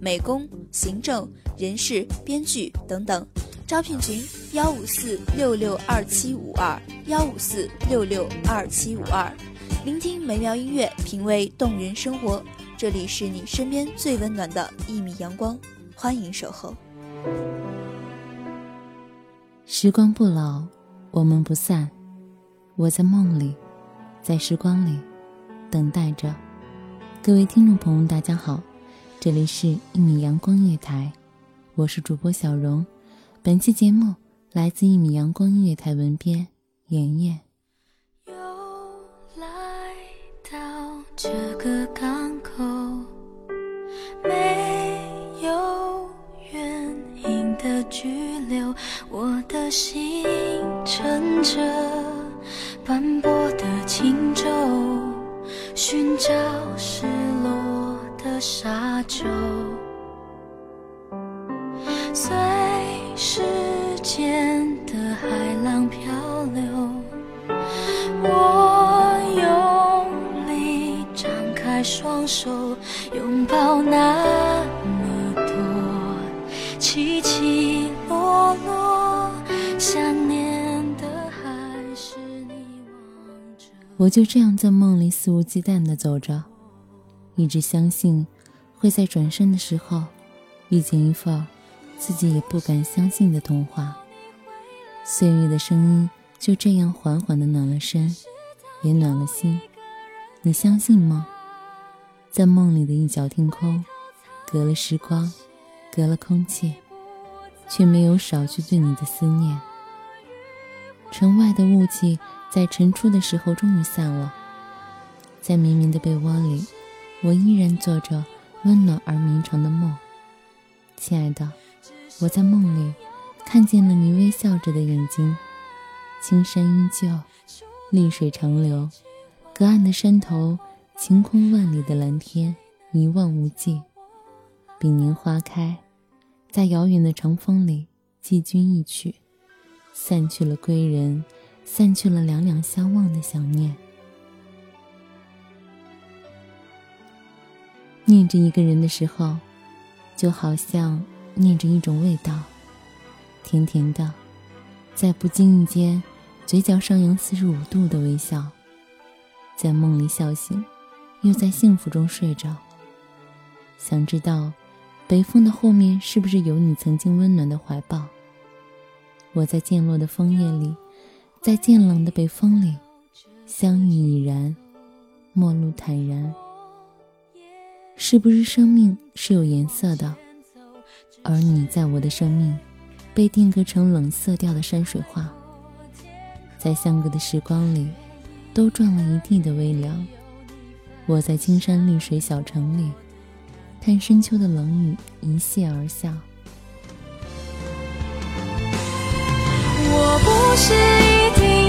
美工、行政、人事、编剧等等。招聘群：幺五四六六二七五二幺五四六六二七五二。聆听美妙音乐，品味动人生活。这里是你身边最温暖的一米阳光，欢迎守候。时光不老，我们不散。我在梦里，在时光里，等待着。各位听众朋友，大家好，这里是一米阳光音乐台，我是主播小荣。本期节目来自一米阳光音乐台文编妍妍。又来到这个港口，没有原因的拘留，我的心乘着沙洲。随时间的海浪漂流，我用力张开双手，拥抱那么多起起落落，想念的还是你。我就这样在梦里肆无忌惮地走着，一直相信会在转身的时候遇见一份自己也不敢相信的童话。岁月的声音就这样缓缓地暖了身，也暖了心。你相信吗？在梦里的一角天空，隔了时光，隔了空气，却没有少去对你的思念。城外的雾气在晨出的时候终于散了，在绵绵的被窝里，我依然做着温暖而绵长的梦。亲爱的，我在梦里看见了你微笑着的眼睛，青山依旧，绿水长流，隔岸的山头，晴空万里的蓝天一望无际，比年花开，在遥远的长风里寄君一曲。散去了归人，散去了两两相望的想念。念着一个人的时候，就好像念着一种味道，甜甜的，在不经意间，嘴角上扬四十五度的微笑，在梦里笑醒，又在幸福中睡着。想知道，北风的后面是不是有你曾经温暖的怀抱？我在渐落的枫叶里，在渐冷的北风里，相遇已然，陌路坦然。是不是生命是有颜色的？而你在我的生命，被定格成冷色调的山水画，在相隔的时光里，都撞了一地的微凉。我在青山绿水小城里，看深秋的冷雨一泻而下。我不是一定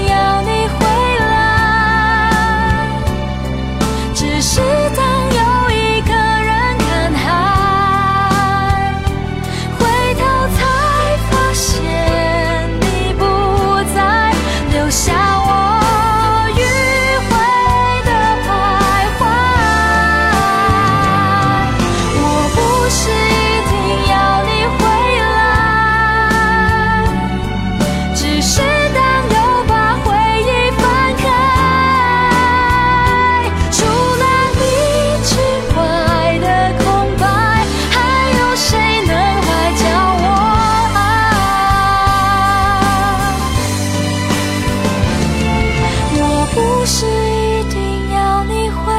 是一定要你回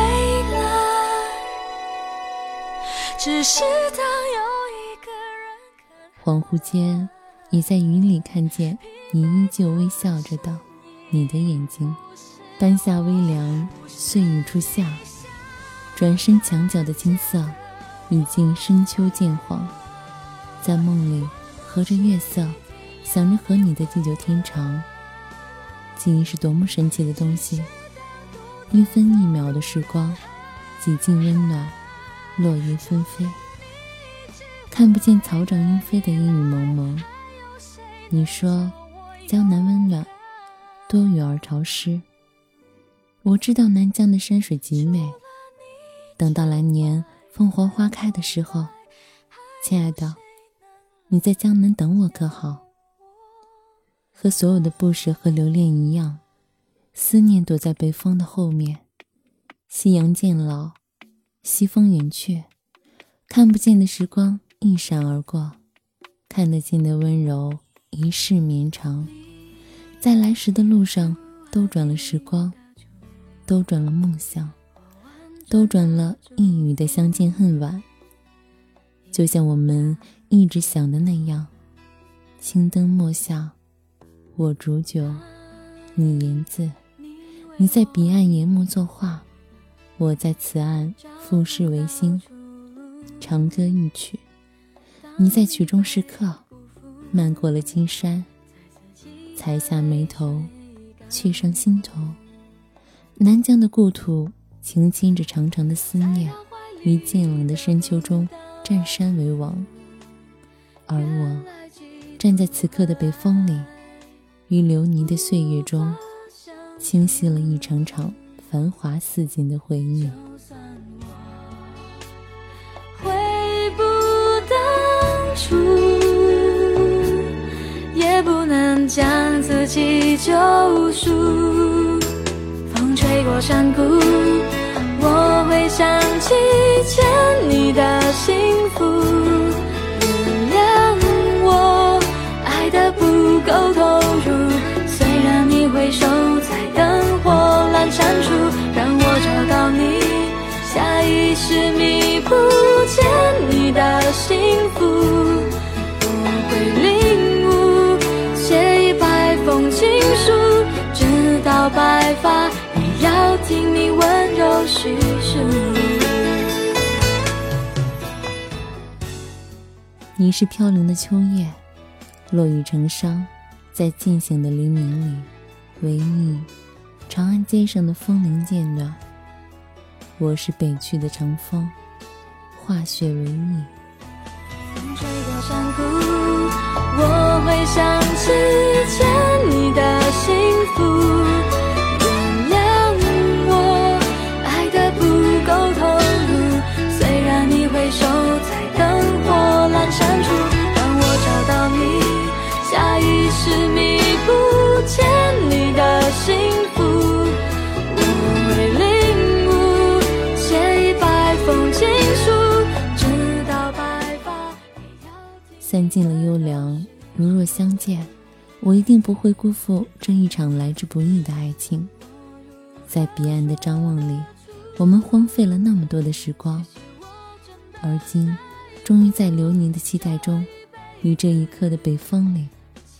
来。只是当有一个人，恍惚间，你在云里看见，你依旧微笑着道：“你的眼睛，半夏微凉，碎映出夏。转身墙角的金色，已经深秋渐黄。在梦里，和着月色，想着和你的地久天长。”记忆是多么神奇的东西，一分一秒的时光，几近温暖，落叶纷飞。看不见草长莺飞的阴雨蒙蒙。你说，江南温暖，多雨而潮湿。我知道南疆的山水极美。等到来年凤凰花开的时候，亲爱的，你在江南等我可好？和所有的不舍和留恋一样，思念躲在北风的后面。夕阳渐老，西风远去，看不见的时光。一闪而过，看得见的温柔一世绵长，在来时的路上兜转了时光，兜转了梦想，兜转了一语的相见恨晚。就像我们一直想的那样，青灯墨下，我煮酒，你吟字，你在彼岸研墨作画，我在此岸赋诗为心，长歌一曲。你在曲中时刻，漫过了金山，才下眉头，去上心头。南疆的故土，轻轻着长长的思念，于渐冷的深秋中，占山为王。而我，站在此刻的北风里，于流年的岁月中，清晰了一场场繁华似锦的回忆。回不当初也不能将自己救赎。风吹过山谷，我会想起欠你的幸福。下意识弥补欠你的幸福。白发，也要听你温柔叙述。你是飘零的秋叶，落雨成殇，在渐醒的黎明里，唯忆长安街上的风铃渐暖。我是北去的长风，化雪为你。风吹过山谷，我会想起欠你的幸福。散尽了优良，如若相见，我一定不会辜负这一场来之不易的爱情。在彼岸的张望里，我们荒废了那么多的时光，而今，终于在流年的期待中，于这一刻的北风里，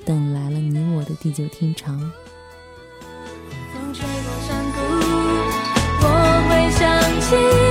等来了你我的地久天长。风吹过山谷，我会想起